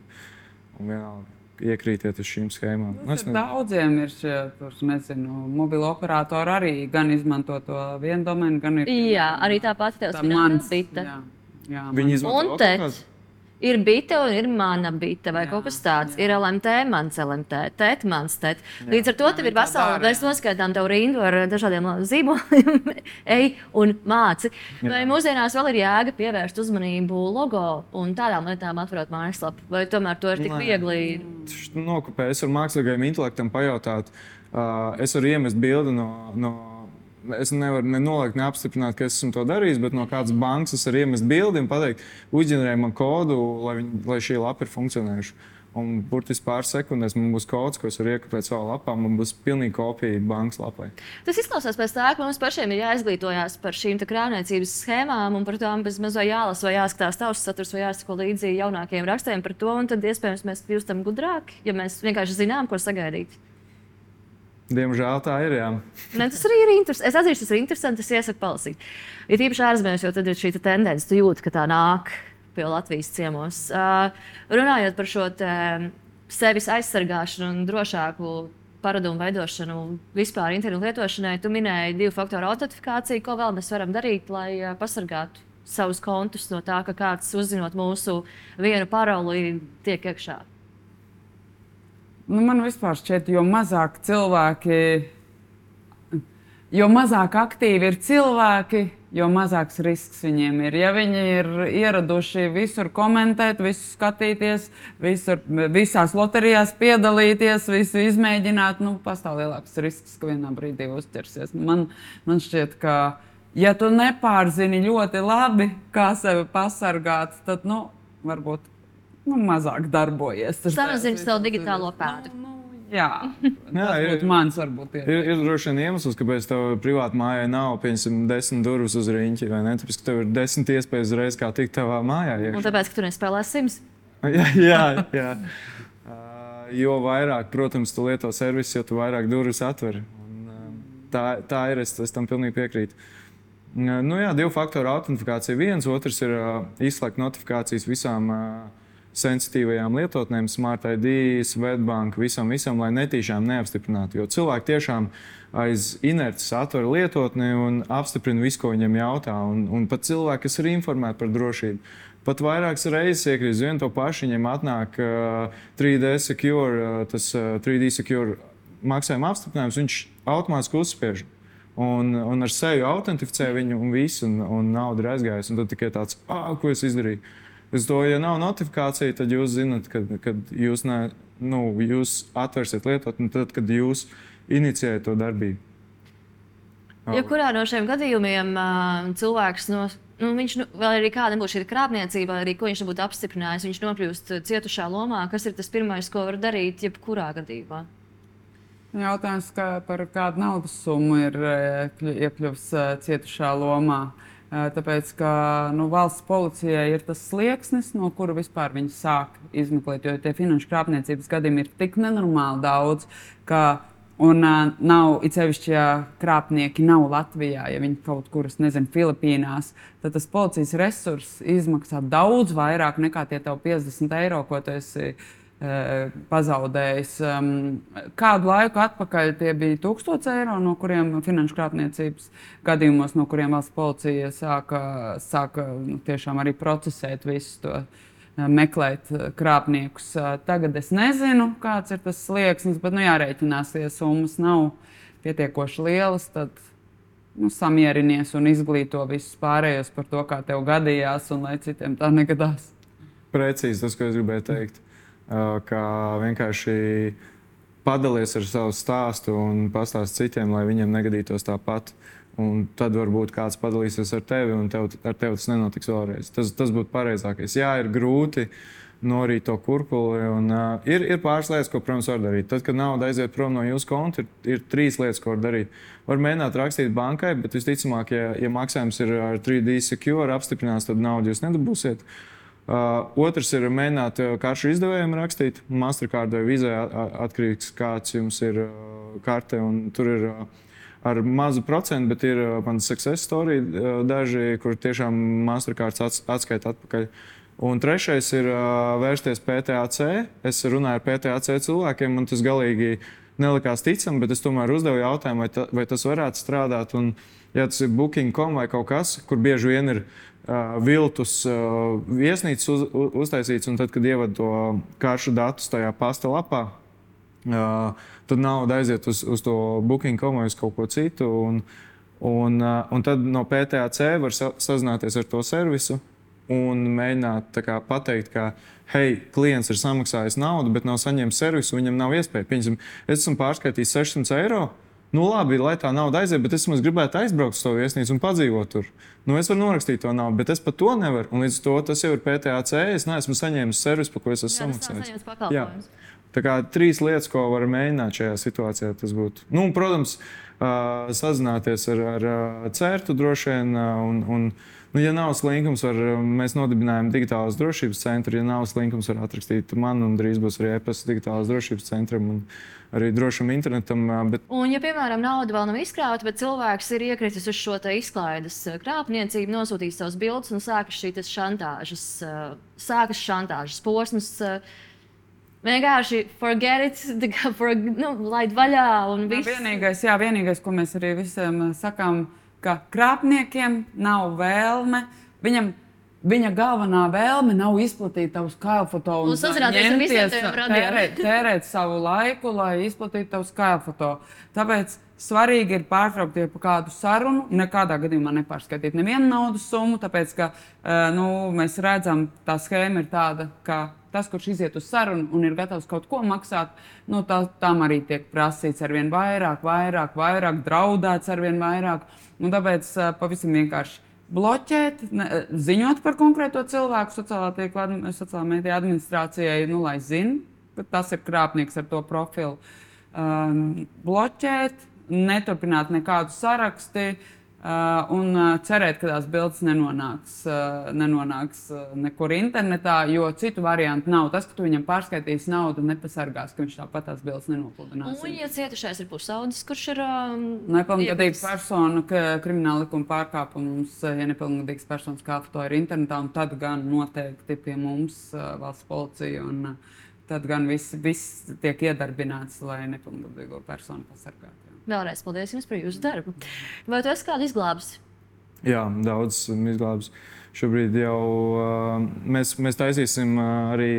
un vienalga iekrītiet uz šīm schēmām. Nu, es. Daudziem ir šie nezinu, mobilo operatori arī gan izmanto to vienu domēnu, gan ir. Jā, arī tā pati tev. Jā, jā, Viņi man- izmanto kaut kādu? Ir bita un ir mana bita vai Jā, kaut kas tāds. Ir LMT, mans LMT, tēt, mans tēt. Līdz ar to tev ir vesela, mēs jā. noskaidām tev rindu ar dažādiem zīmoliem, ej un māci. Vai mūsdienās vēl ir jēga pievērst uzmanību logo un tādām lietām atverot mājaslapu? Vai tomēr to ir tik viegli? nokopēju. Es varu mākslīgajam intelektam pajautāt, uh, es varu iemest bildi no. no Es nevaru ne nolikt, ne apstiprināt, ka es esmu to darījis, bet no kādas bankas es varu iemest bildi un pateikt, uzģenerē man kodu, lai, viņ, lai šī lapa ir funkcionējuša. Un burtiski pāris sekundēs man būs kods, ko es varu iekopēt savā lapā. Man būs pilnīgi kopija bankas lapai. Tas izklausās pēc tā, ka mums pašiem ir jāizglītojas par šīm krāpniecības schēmām un par tām bez mazā jālasa vai jāskatās tavs saturs vai jāsako līdzi jaunākiem rakstiem par to. Tad iespējams mēs kļūstam gudrāki, ja mēs vienkārši zinām, ko sagaidīt. Diemžēl tā ir. Jā. Ne, tas arī ir interesanti. Es atzīstu, tas ir interesanti. Es iesaku palasīt. Ir īpaši ārzemēs, jo tad ir šī te tendence, tu jūti, ka tā nāk pie Latvijas ciemos. Uh, runājot par šo te, sevis aizsargāšanu un drošāku paradumu veidošanu vispār internetu lietošanai, tu minēji divu faktoru autentifikāciju. Ko vēl mēs varam darīt, lai uh, pasargātu savus kontus no tā, ka kāds uzzinot mūsu vienu paroli, tiek iekšā? Nu, man vispār šķiet, jo mazāk cilvēki, jo mazāk aktīvi ir cilvēki, jo mazāks risks viņiem ir. Ja viņi ir ieraduši visur komentēt, visu skatīties, visur, visās loterijās piedalīties, visu izmēģināt, nu, pastāv lielāks risks, ka vienā brīdī uzķersies. Man, man šķiet, ka, ja tu nepārzini ļoti labi, kā sevi pasargāt, tad, nu, varbūt nu, mazāk darbojies. Tas Samazini tas savu digitālo pēdu. Nu, jā, Jā, tas ir- mans varbūt. Ir. Ir, ir droši vien iemesls, kāpēc tev privāti mājā nav piemēram desmit durvis uz ne? Tāpēc, ka tev ir desmit iespējas uzreiz kā tikt tavā mājā. Un iekšā. tāpēc, ka tu nespēlē sims. jā, jā, jā. Uh, jo vairāk, protams, tu lieto servisu, jo tu vairāk durvis atver. Un, uh, tā, tā ir, es, es tam pilnīgi piekrītu. Uh, Nu, jā, divu faktoru autentifikācija viens, otrs ir uh, izslēgt notifikācijas visām uh, sensitīvajām lietotnēm, Smart ID, Svetbank, visam, visam, lai netīšām neapstiprinātu. Jo cilvēki tiešām aiz inerces atver lietotni un apstiprina visu, ko viņam jautā. Un, un pat cilvēki, kas ir informēti par drošību, pat vairākas reizes iekrīt vienu to pašu, viņiem atnāk uh, 3D secure, uh, tas uh, 3D secure maksājuma apstiprinājums, viņš automātiski uzspiež. Un, un ar sevi autentificē viņu un visu, un, un nauda ir aizgājusi. Tad tikai tāds, ah, ko es izdarīju. Es to, ja nav notifikācija, tad jūs zinat, kad, kad jūs, ne, nu, jūs atversiet lietotni, tad, kad jūs inicijējat to darbību. Ja kurā no šiem gadījumiem uh, cilvēks no, nu, viņš, nu, vēl arī kāda būs šī krāpniecība, vai arī ko viņš nebūtu apstiprinājis, viņš nokļūst uh, cietušā lomā, kas ir tas pirmais, ko var darīt jebkurā gadījumā? Jautājums, kā par kādu naudas summu ir kļu- iekļuvis cietušā lomā. Eh, Tāpēc, ka nu, valsts policijai ir tas slieksnis, no kura vispār viņi sāk izmeklēt, jo tie finanšu krāpniecības gadījumi ir tik nenormāli daudz, ka Un uh, nav, sevišķi, ja krāpnieki nav Latvijā, ja viņi kaut kur, nezinu, Filipīnās, tad tas policijas resurss izmaksā daudz vairāk nekā tie tev 50 eiro, ko tu esi uh, pazaudējis. Um, kādu laiku atpakaļ tie bija 1000 eiro, no kuriem finanšu krāpniecības gadījumos, no kuriem valsts policija sāka, sāka nu, arī procesēt visu to meklēt krāpniekus. Tagad es nezinu, kāds ir tas slieksnis, bet nu, jārēķinās, ja summas nav pietiekoši lielas. Tad nu, samierinies un izglīto visus pārējos par to, kā tev gadījās, un lai citiem tā negadās. Precīzi tas, ko es gribēju teikt. Kā vienkārši padalies ar savu stāstu un pastāst citiem, lai viņiem negadītos tāpat. Un tad varbūt kāds padalīsies ar tevi, un tev, ar tevi tas nenotiks vēlreiz. Tas, tas būtu pareizākais. Jā, ir grūti norīt to kurpuli. Un, uh, ir, ir pāris lietas, ko, protams, var darīt. Tad, kad nauda aiziet prom no jūsu konta, ir, ir trīs lietas, ko var darīt. Var mēģināt rakstīt bankai, bet visticamāk, ja, ja maksājums ir ar 3D secure apstiprināts, tad naudu jūs nedabūsiet. Uh, otrs ir mēģināt karšu izdevējiem rakstīt. Mastercard vai vizē atkarīgs, kāds jums ir uh, karte. Tur ir uh, ar mazu procentu, bet ir uh, man success story uh, daži, kur tiešām Mastercard atskaita atpakaļ. Un trešais ir uh, vērsties PTAC. Es runāju ar PTAC cilvēkiem, man tas galīgi nelikās ticami, bet es tomēr uzdevu jautājumu, vai, ta, vai tas varētu strādāt. Un, ja tas ir booking.com vai kaut kas, kur bieži vien ir uh, viltus uh, viesnīcas uz, uz, uztaisīts, un tad, kad ievada to karšu datus tajā pasta lapā, uh, tad nauda aiziet uz, uz to booking.com vai uz kaut ko citu. Un, un, uh, un tad no PTC var sa sazināties ar to servisu un mēģināt kā, pateikt, ka, hei, klients ir samaksājis naudu, bet nav saņēmis servisu, viņam nav iespēja. Piemēram, es esmu pārskaitījis 600 eiro. Nu, labi, lai tā nauda aiziet, bet es gribētu aizbraukt uz to viesnīcu un padzīvot tur. Nu, es varu norakstīt to naudu, bet es pat to nevaru. Un līdz to tas jau ir PTC. Es neesmu saņēmis servisu, par ko es esmu samaksājis. Tā kā trīs lietas, ko var mēģināt šajā situācijā, tas būtu. Nu, protams, uh, sazināties ar, ar CERTU droši vien. Un, un, nu, ja nav slinkums, var, mēs nodibinājām digitālās drošības centru. Ja nav slinkums, var atrakstīt man, un drīz būs arī e-pasta digitālās drošības centram. Un, Arī drošam internetam. Bet... Un, ja, piemēram, nauda vēl nav izkrāpta, bet cilvēks ir iekritis uz šo izklaides krāpniecību, nosūtījis savus bildus un sākas šī šantāžas, sākas šantāžas posms. Vienkārši forget it, for, nu, laid vaļā. Jā, vienīgais, jā, vienīgais, ko mēs arī visiem sakām, ka krāpniekiem nav vēlme. Viņam Viņa galvenā vēlme nav izplatīt tavus kailfoto un, un sazināties ar. Tērēt, tērēt savu laiku, lai izplatītu tavus kailfoto. Tāpēc svarīgi ir pārtraukt jau kādu sarunu, nekādā gadījumā nepārskaitīt nevienu naudas summu, tāpēc ka nu, mēs redzam, tā schēma ir tāda, ka tas, kurš iziet uz sarunu un ir gatavs kaut ko maksāt, nu, tā, tam arī tiek prasīts ar vien vairāk, vairāk, vairāk draudēts ar vien vairāk. Nu, tāpēc pavisam vienkārši bloķēt, ne, ziņot par konkrēto cilvēku sociālā tīkla, sociālā mēdīja administrācijai, nu, lai zinātu, ka tas ir krāpnieks ar to profilu. Um, bloķēt, neturpināt nekādu sarakstu. Uh, un uh, cerēt, ka tās bildes nenonāks, uh, nenonāks uh, nekur internetā, jo citu variantu nav. Tas, ka tu viņam pārskaitīsi naudu, nepasargās, ka viņš tāpat tās bildes nenopludinās. Un, ja cietušais ir pusaudzis, kurš ir um, nepilngadīgs persona, ka krimināla likuma pārkāpums, uh, ja nepilngadīgs personas kāpj to ir internetā, tad gan noteikti pie mums uh, valsts policija un uh, tad gan viss, viss tiek iedarbināts, lai nepilngadīgo personu pasargātu. Vēlreiz paldies jums par jūsu darbu. Vai tu esi kādu izglābis? Jā, daudz izglābis. Šobrīd jau uh, mēs, mēs taisīsim uh, arī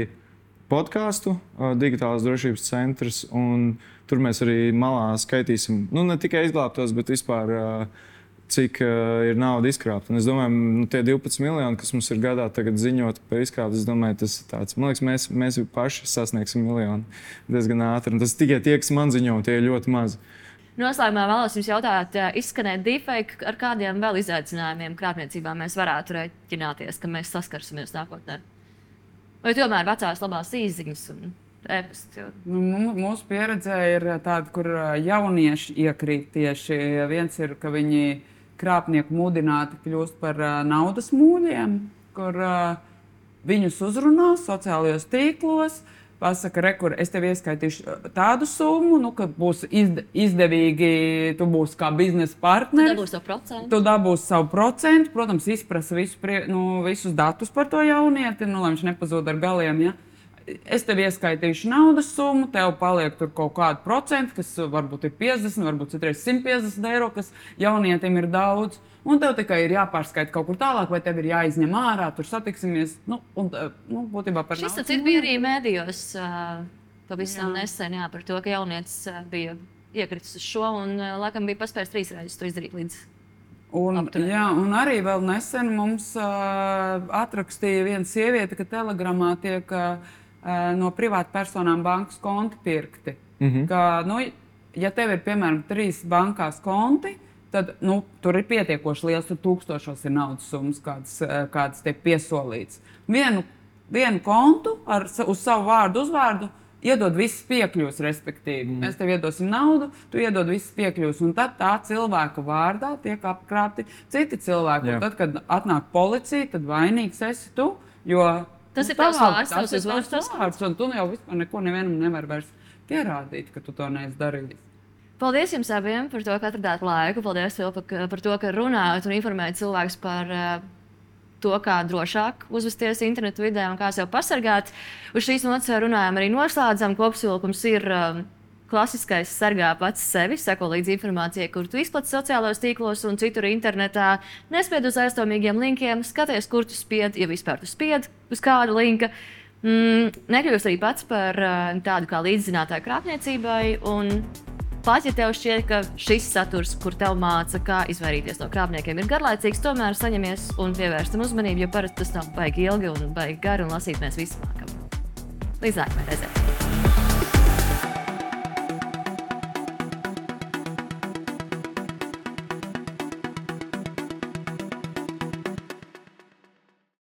podkāstu, uh, digitālās drošības centrs. Tur mēs arī malā skaitīsim nu, ne tikai izglābtos, bet vispār. Uh, cik uh, ir nauda izkrāpta. Un es domāju, nu, tie 12 miljoni, kas mums ir gadā ziņot par izkrāptu, es domāju, tas ir tāds. Man liekas, mēs, mēs paši sasniegsim miljonu diezgan ātri. Un tas tikai tie, kas man ziņo, tie ir ļoti mazi. Uh, Noslēgumā vēlos jums jautāt, izskanēt deepfake, ar kādiem vēl izaicinājumiem krāpniecībā mēs varētu rēķināties, ka mēs saskarsimies nākotnē? Vai tomēr vecās labās īsiņas un? Nu, mūsu pieredze ir tāda, kur jaunieši iekrīt tieši. Viens ir, ka viņi krāpnieku mudināti kļūst par naudas mūļiem, kur viņus uzrunā sociālajos tīklos pasaka, re, kur es tev ieskaitīšu uh, tādu summu, nu, ka būs izd izdevīgi, tu būsi kā biznesa partneris. Dabūs to procentu. Tu dabūsi savu procentu, protams, izprasa visu prie, nu, visus datus par to jaunieti, nu, lai viņš nepazūd ar galiem. Ja? Es tev ieskaitīšu naudas summu, tev paliek tur kaut kāda procenta, kas varbūt ir 50, varbūt citreiz 150 eiro, kas jaunietim ir daudz. Un tev tikai ir jāpārskaita kaut kur tālāk, vai tev ir jāizņem ārā, tur satiksimies. Nu, un, eh, nu, būtībā par Šis taču bija arī mēdījos uh, pavisam nesen jā, par to, ka jaunietis uh, bija iekritis uz šo un uh, laikam bija paspējis trīs reizes to izdarīt līdz. Un, apturēt. jā, un arī vēl nesen mums uh, atrakstīja viena sieviete, ka telegramā tiek uh, no privātpersonām bankas konti pirkti. Mm -hmm. ka, nu, ja tev ir piemēram trīs bankās konti, tad nu, tur ir pietiekoši liels, tur tūkstošos ir naudas summas, kādas, eh, kādas tiek piesolītas. Vienu, vienu kontu ar, uz savu vārdu, uzvārdu. Iedod visas piekļuves, respektīvi. Mm. Mēs tev iedosim naudu, tu iedod visas piekļuves, un tad tā cilvēka vārdā tiek apkrāpti citi cilvēki. Tad, kad atnāk policija, tad vainīgs esi tu. Jo Tas ir nu, tavs tavā- vārds, tas tavs ir tavs tavs vārds, un tu jau vispār neko nevienam nevari vairs pierādīt, ka tu to neesi darījis. Paldies jums abiem par to, ka atradāt laiku. Paldies par, par to, ka runājat un informējat cilvēkus par uh, to, kā drošāk uzvesties internetu vidē un kā sev pasargāt. Uz šīs nots runājām arī noslēdzam. Kopsavilkums ir um, klasiskais sargā pats sevi, seko līdzi informācijai, kur tu izplati sociālajos tīklos un citur internetā. Nespied uz aizdomīgiem linkiem, skaties, kur tu spied, ja vispār tu spied uz kādu linku. Mm, nekļūst arī pats par uh, tādu kā līdzzinātāju krāpniecībai. Un Pat ja tev šķiet, ka šis saturs, kur tev māca, kā izvairīties no krāpniekiem, ir garlaicīgs, tomēr saņemies un pievērstam uzmanību, jo parasti tas nav baigi ilgi un baigi gari, un lasīt mēs visi mākam. Līdz nākamajai reizei!